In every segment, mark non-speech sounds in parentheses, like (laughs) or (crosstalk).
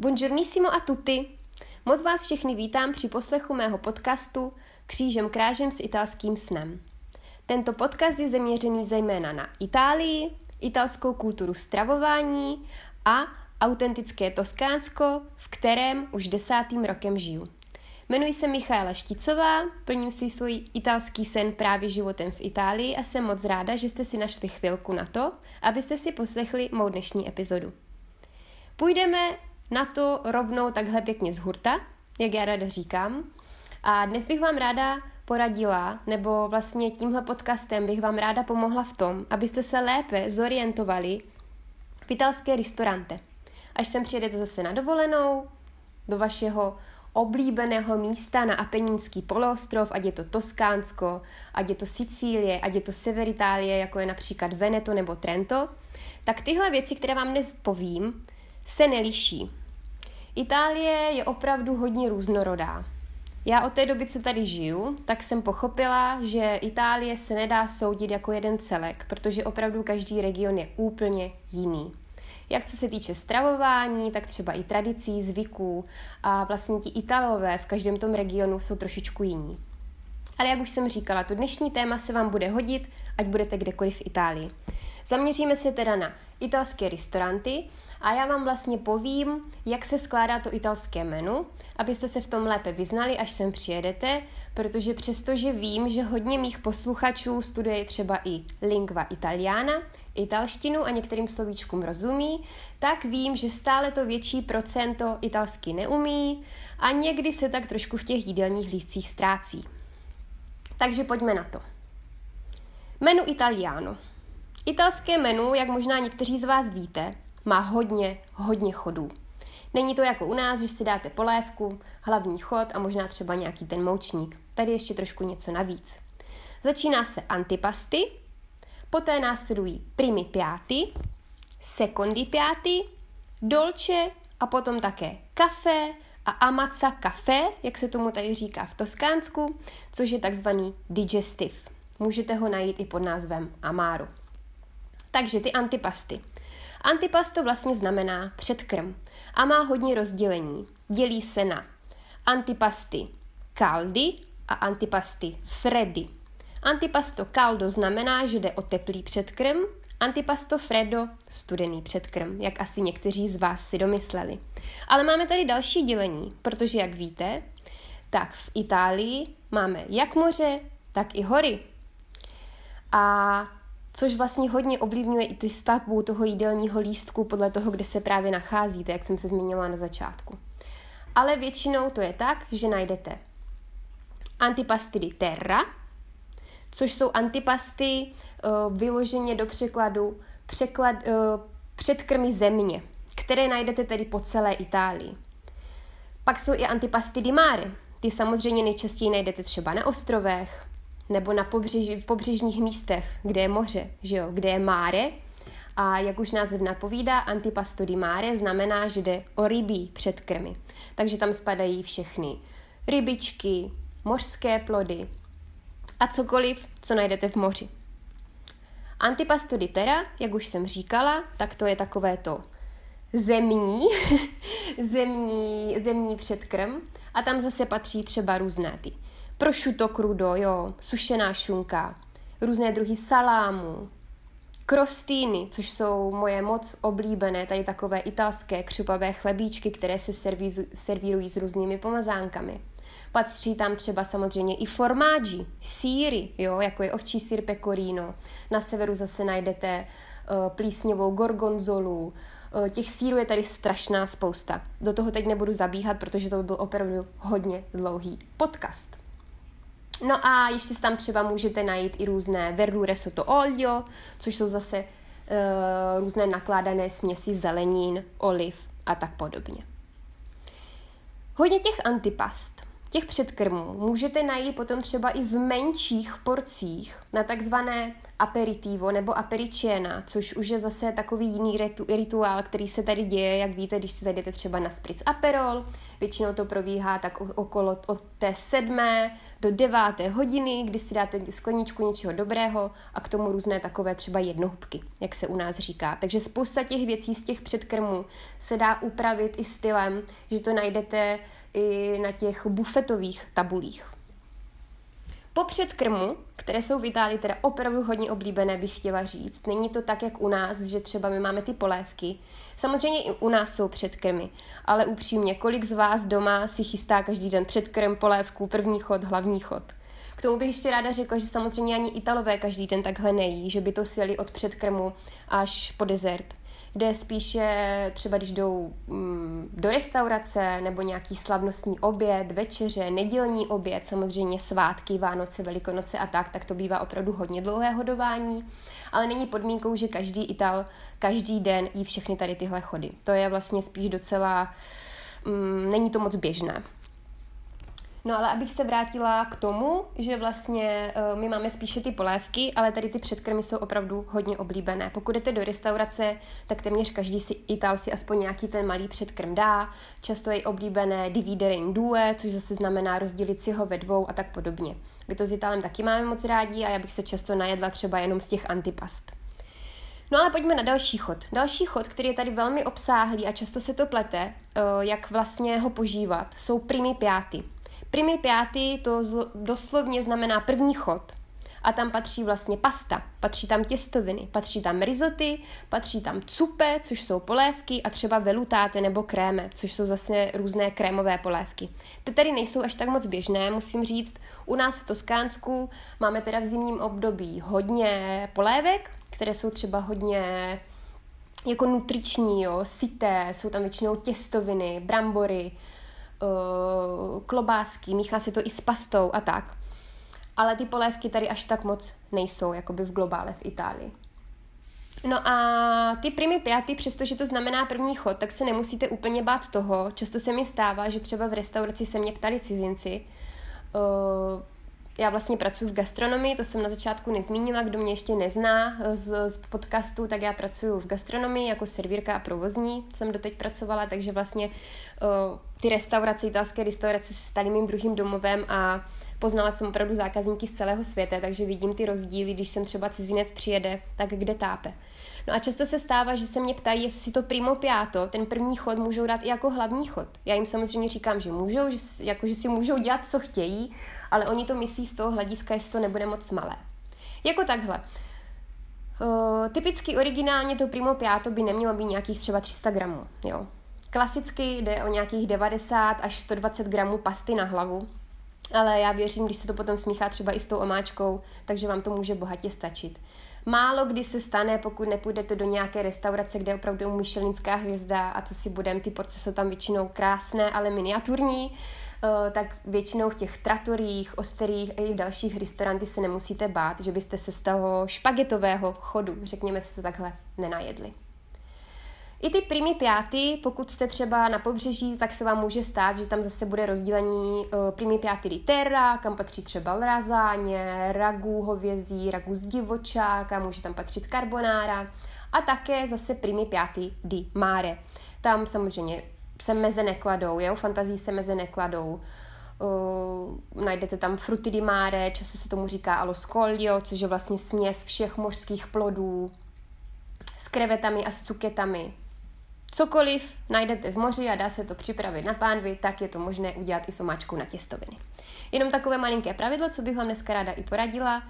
Buongiornissimo a tutti! Moc vás všechny vítám při poslechu mého podcastu Křížem krážem s italským snem. Tento podcast je zaměřený zejména na Itálii, italskou kulturu stravování a autentické Toskánsko, v kterém už desátým rokem žiju. Jmenuji se Michaela Šticová, plním si svůj italský sen právě životem v Itálii a jsem moc ráda, že jste si našli chvilku na to, abyste si poslechli mou dnešní epizodu. Půjdeme na to rovnou takhle pěkně z hurta, jak já ráda říkám. A dnes bych vám ráda poradila, nebo vlastně tímhle podcastem bych vám ráda pomohla v tom, abyste se lépe zorientovali v italské restaurante. Až sem přijedete zase na dovolenou, do vašeho oblíbeného místa na Apenínský poloostrov, ať je to Toskánsko, ať je to Sicílie, ať je to Sever Itálie, jako je například Veneto nebo Trento, tak tyhle věci, které vám dnes povím, se neliší. Itálie je opravdu hodně různorodá. Já od té doby, co tady žiju, tak jsem pochopila, že Itálie se nedá soudit jako jeden celek, protože opravdu každý region je úplně jiný. Jak co se týče stravování, tak třeba i tradicí, zvyků a vlastně ti Italové v každém tom regionu jsou trošičku jiní. Ale jak už jsem říkala, to dnešní téma se vám bude hodit, ať budete kdekoliv v Itálii. Zaměříme se teda na italské restauranty a já vám vlastně povím, jak se skládá to italské menu, abyste se v tom lépe vyznali, až sem přijedete, protože přestože vím, že hodně mých posluchačů studuje třeba i lingva italiana, italštinu a některým slovíčkům rozumí, tak vím, že stále to větší procento italsky neumí a někdy se tak trošku v těch jídelních lístcích ztrácí. Takže pojďme na to. Menu italiano. Italské menu, jak možná někteří z vás víte, má hodně, hodně chodů. Není to jako u nás, že si dáte polévku, hlavní chod a možná třeba nějaký ten moučník. Tady ještě trošku něco navíc. Začíná se antipasty, poté následují primi piatti, secondi piatti, dolce a potom také kafe a amaca kafe, jak se tomu tady říká v Toskánsku, což je takzvaný digestive. Můžete ho najít i pod názvem amaro. Takže ty antipasty. Antipasto vlastně znamená předkrm a má hodně rozdělení. Dělí se na antipasty caldi a antipasty freddy. Antipasto caldo znamená, že jde o teplý předkrm, antipasto freddo studený předkrm, jak asi někteří z vás si domysleli. Ale máme tady další dělení, protože jak víte, tak v Itálii máme jak moře, tak i hory. A což vlastně hodně ovlivňuje i ty stavbu toho jídelního lístku podle toho, kde se právě nacházíte, jak jsem se zmínila na začátku. Ale většinou to je tak, že najdete antipasty di terra, což jsou antipasty uh, vyloženě do překladu překlad, uh, předkrmy země, které najdete tedy po celé Itálii. Pak jsou i antipasty di mare. Ty samozřejmě nejčastěji najdete třeba na ostrovech, nebo na pobřeži, v pobřežních místech, kde je moře, že jo, kde je máre. A jak už název napovídá, antipasto di mare znamená, že jde o rybí předkrmy. Takže tam spadají všechny rybičky, mořské plody a cokoliv, co najdete v moři. Antipasto di terra, jak už jsem říkala, tak to je takové to zemní, (laughs) zemní, zemní předkrm a tam zase patří třeba různé ty prosciutto crudo, jo, sušená šunka, různé druhy salámu, krostýny, což jsou moje moc oblíbené, tady takové italské křupavé chlebíčky, které se servírují s různými pomazánkami. Patří tam třeba samozřejmě i formáži, síry, jo, jako je ovčí sír pecorino. Na severu zase najdete uh, plísněvou gorgonzolu, uh, těch sírů je tady strašná spousta. Do toho teď nebudu zabíhat, protože to by byl opravdu hodně dlouhý podcast. No a ještě tam třeba můžete najít i různé verdure sotto olio, což jsou zase uh, různé nakládané směsi zelenin, oliv a tak podobně. Hodně těch antipast těch předkrmů můžete najít potom třeba i v menších porcích na takzvané aperitivo nebo apericiena, což už je zase takový jiný ritu, rituál, který se tady děje, jak víte, když si zajdete třeba na spritz aperol. Většinou to probíhá tak okolo od té sedmé do deváté hodiny, kdy si dáte skleničku něčeho dobrého a k tomu různé takové třeba jednohubky, jak se u nás říká. Takže spousta těch věcí z těch předkrmů se dá upravit i stylem, že to najdete i na těch bufetových tabulích. Po předkrmu, které jsou v Itálii teda opravdu hodně oblíbené, bych chtěla říct. Není to tak, jak u nás, že třeba my máme ty polévky. Samozřejmě i u nás jsou předkrmy, ale upřímně, kolik z vás doma si chystá každý den předkrm, polévku, první chod, hlavní chod? K tomu bych ještě ráda řekla, že samozřejmě ani Italové každý den takhle nejí, že by to sjeli od předkrmu až po dezert kde spíše třeba když jdou mm, do restaurace nebo nějaký slavnostní oběd, večeře, nedělní oběd, samozřejmě svátky, Vánoce, Velikonoce a tak, tak to bývá opravdu hodně dlouhé hodování, ale není podmínkou, že každý Ital každý den jí všechny tady tyhle chody. To je vlastně spíš docela, mm, není to moc běžné. No ale abych se vrátila k tomu, že vlastně uh, my máme spíše ty polévky, ale tady ty předkrmy jsou opravdu hodně oblíbené. Pokud jdete do restaurace, tak téměř každý si Ital si aspoň nějaký ten malý předkrm dá. Často je oblíbené dividere in due, což zase znamená rozdělit si ho ve dvou a tak podobně. My to s Italem taky máme moc rádi a já bych se často najedla třeba jenom z těch antipast. No ale pojďme na další chod. Další chod, který je tady velmi obsáhlý a často se to plete, eh, jak vlastně ho požívat, jsou primi piáty. Primi piáty to zlo, doslovně znamená první chod. A tam patří vlastně pasta, patří tam těstoviny, patří tam rizoty, patří tam cupe, což jsou polévky a třeba velutáte nebo kréme, což jsou zase různé krémové polévky. Ty tady nejsou až tak moc běžné, musím říct. U nás v Toskánsku máme teda v zimním období hodně polévek, které jsou třeba hodně jako nutriční, jo, syté, jsou tam většinou těstoviny, brambory, uh, klobásky, míchá se to i s pastou a tak. Ale ty polévky tady až tak moc nejsou, jakoby v globále v Itálii. No a ty primy piaty, přestože to znamená první chod, tak se nemusíte úplně bát toho. Často se mi stává, že třeba v restauraci se mě ptali cizinci, uh, já vlastně pracuji v gastronomii, to jsem na začátku nezmínila, kdo mě ještě nezná z, z podcastu, tak já pracuji v gastronomii jako servírka a provozní, jsem doteď pracovala, takže vlastně uh, ty restaurace, italské restaurace se staly mým druhým domovem a poznala jsem opravdu zákazníky z celého světa, takže vidím ty rozdíly, když jsem třeba cizinec přijede, tak kde tápe. No a často se stává, že se mě ptají, jestli si to primo piato, ten první chod můžou dát i jako hlavní chod. Já jim samozřejmě říkám, že můžou, že, jako, že si můžou dělat, co chtějí, ale oni to myslí z toho hlediska, jestli to nebude moc malé. Jako takhle. Uh, typicky originálně to primo piato by nemělo být nějakých třeba 300 gramů. Jo. Klasicky jde o nějakých 90 až 120 gramů pasty na hlavu, ale já věřím, když se to potom smíchá třeba i s tou omáčkou, takže vám to může bohatě stačit. Málo kdy se stane, pokud nepůjdete do nějaké restaurace, kde je opravdu myšelinská hvězda a co si budem, ty porce jsou tam většinou krásné, ale miniaturní, eh, tak většinou v těch tratorích, osterích a i v dalších restauranty se nemusíte bát, že byste se z toho špagetového chodu, řekněme se takhle, nenajedli. I ty primy piaty, pokud jste třeba na pobřeží, tak se vám může stát, že tam zase bude rozdělení primy piaty di terra, kam patří třeba lazáně, ragu hovězí, ragu z divočáka, může tam patřit carbonara a také zase primy piaty di mare. Tam samozřejmě se meze nekladou, jo, fantazí se meze nekladou. Uh, najdete tam fruty di mare, často se tomu říká alo scoglio, což je vlastně směs všech mořských plodů s krevetami a s cuketami, Cokoliv najdete v moři a dá se to připravit na pánvi, tak je to možné udělat i somáčku na těstoviny. Jenom takové malinké pravidlo, co bych vám dneska ráda i poradila.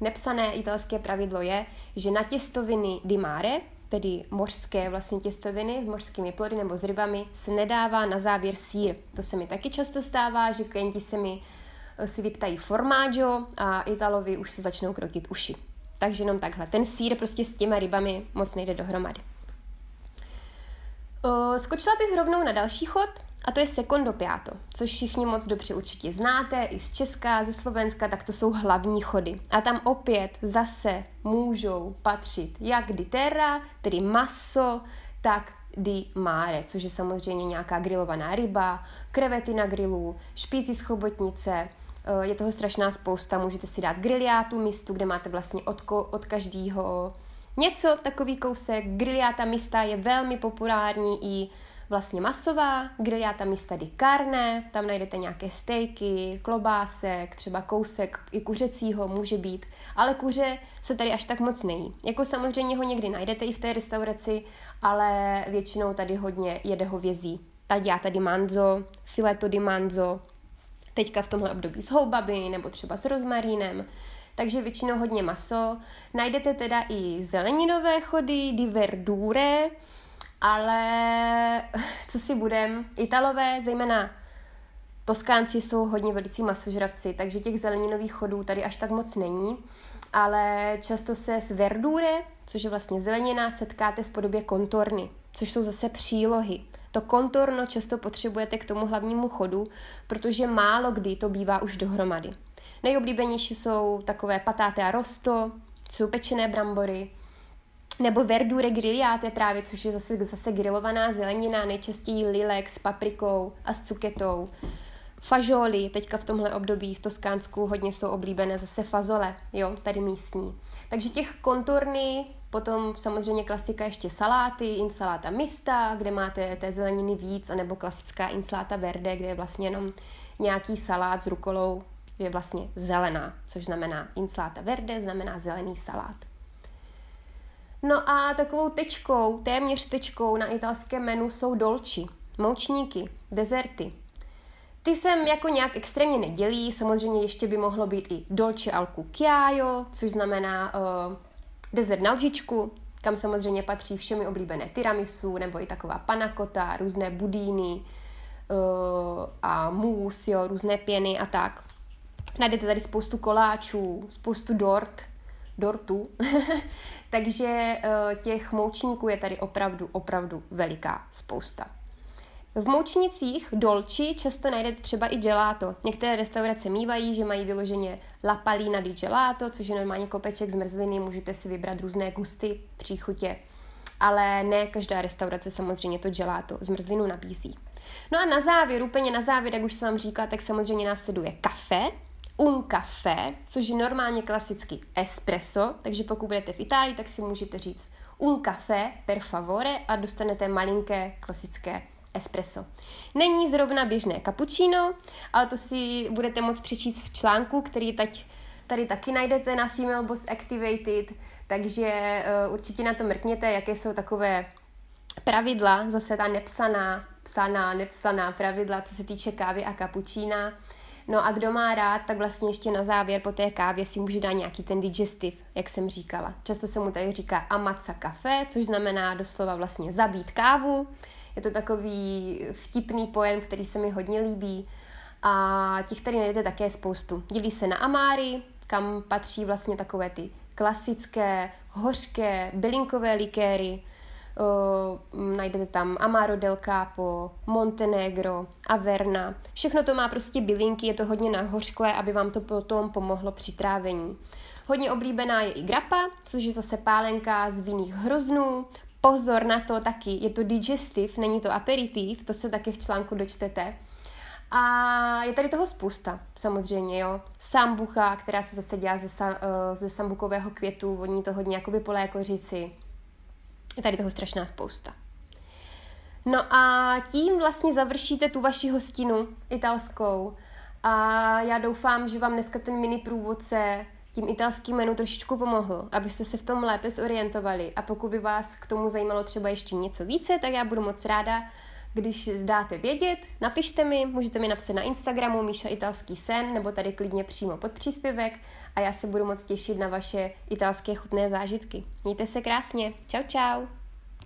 Nepsané italské pravidlo je, že na těstoviny di mare, tedy mořské vlastně těstoviny s mořskými plody nebo s rybami, se nedává na závěr sír. To se mi taky často stává, že klienti se mi eh, si vyptají formaggio a Italovi už se začnou krotit uši. Takže jenom takhle. Ten sír prostě s těmi rybami moc nejde dohromady. Skočila bych rovnou na další chod, a to je secondo piato, což všichni moc dobře určitě znáte, i z Česka, ze Slovenska, tak to jsou hlavní chody. A tam opět zase můžou patřit jak di terra, tedy maso, tak di mare, což je samozřejmě nějaká grilovaná ryba, krevety na grilu, špíci z chobotnice, je toho strašná spousta, můžete si dát griliátu mistu, kde máte vlastně od, ko, od každého něco, takový kousek. Griliáta mista je velmi populární i vlastně masová, griliata mista di carne, tam najdete nějaké stejky, klobásek, třeba kousek i kuřecího může být, ale kuře se tady až tak moc nejí. Jako samozřejmě ho někdy najdete i v té restauraci, ale většinou tady hodně jede hovězí. Tagliata di manzo, fileto di manzo, teďka v tomhle období s houbami nebo třeba s rozmarínem, takže většinou hodně maso. Najdete teda i zeleninové chody, di verdure, ale (laughs) co si budem, Italové, zejména Toskánci jsou hodně velicí masožravci, takže těch zeleninových chodů tady až tak moc není, ale často se s verdure, což je vlastně zelenina, setkáte v podobě kontorny, což jsou zase přílohy. To kontorno často potřebujete k tomu hlavnímu chodu, protože málo kdy to bývá už dohromady. Nejoblíbenější jsou takové patáte a rosto, jsou pečené brambory, nebo verdure grigliate právě, což je zase, zase grilovaná zelenina, nejčastěji lilek s paprikou a s cuketou. Fažoly, teďka v tomhle období v Toskánsku hodně jsou oblíbené zase fazole, jo, tady místní. Takže těch konturny, potom samozřejmě klasika ještě saláty, insaláta mista, kde máte té zeleniny víc, anebo klasická insaláta verde, kde je vlastně jenom nějaký salát s rukolou, je vlastně zelená, což znamená insaláta verde, znamená zelený salát. No a takovou tečkou, téměř tečkou na italském menu jsou dolči, moučníky, dezerty. Ty jsem jako nějak extrémně nedělí, samozřejmě ještě by mohlo být i dolce al cucchiaio, což znamená uh, dezert na lžičku, kam samozřejmě patří všemi oblíbené tiramisu, nebo i taková panakota, různé budíny uh, a mus, jo, různé pěny a tak. Najdete tady spoustu koláčů, spoustu dort, dortů, (laughs) takže uh, těch moučníků je tady opravdu, opravdu veliká spousta. V moučnicích dolči často najdete třeba i gelato. Některé restaurace mývají, že mají vyloženě la palina di gelato, což je normálně kopeček zmrzliny, můžete si vybrat různé gusty, příchutě, ale ne každá restaurace samozřejmě to gelato zmrzlinu nabízí. No a na závěr, úplně na závěr, jak už jsem vám říkala, tak samozřejmě následuje kafe, un café, což je normálně klasicky espresso, takže pokud budete v Itálii, tak si můžete říct un café per favore a dostanete malinké klasické espresso. Není zrovna běžné cappuccino, ale to si budete moct přečíst v článku, který teď tady taky najdete na Female Boss Activated, takže uh, určitě na to mrkněte, jaké jsou takové pravidla, zase ta nepsaná, psaná, nepsaná pravidla, co se týče kávy a kapučína. No a kdo má rád, tak vlastně ještě na závěr po té kávě si může dát nějaký ten digestiv, jak jsem říkala. Často se mu tady říká amaca kafe, což znamená doslova vlastně zabít kávu. Je to takový vtipný pojem, který se mi hodně líbí. A těch tady najdete také spoustu. Dělí se na amáry, kam patří vlastně takové ty klasické, hořké, bylinkové likéry, Uh, najdete tam Amaro del Capo, Montenegro, Averna. Všechno to má prostě bylinky, je to hodně nahořklé, aby vám to potom pomohlo při trávení. Hodně oblíbená je i grappa, což je zase pálenka z vinných hroznů. Pozor na to taky, je to digestiv, není to aperitiv, to se taky v článku dočtete. A je tady toho spousta, samozřejmě, jo. Sambucha, která se zase dělá ze, eh, ze sambukového květu, voní to hodně jakoby po lékořici. Je tady toho strašná spousta. No a tím vlastně završíte tu vaši hostinu italskou. A já doufám, že vám dneska ten mini průvodce tím italským menu trošičku pomohl, abyste se v tom lépe zorientovali. A pokud by vás k tomu zajímalo třeba ještě něco více, tak já budu moc ráda, když dáte vědět, napište mi, můžete mi napsat na Instagramu Míša Italský sen, nebo tady klidně přímo pod příspěvek a já se budu moc těšit na vaše italské chutné zážitky. Mějte se krásně. Čau, čau.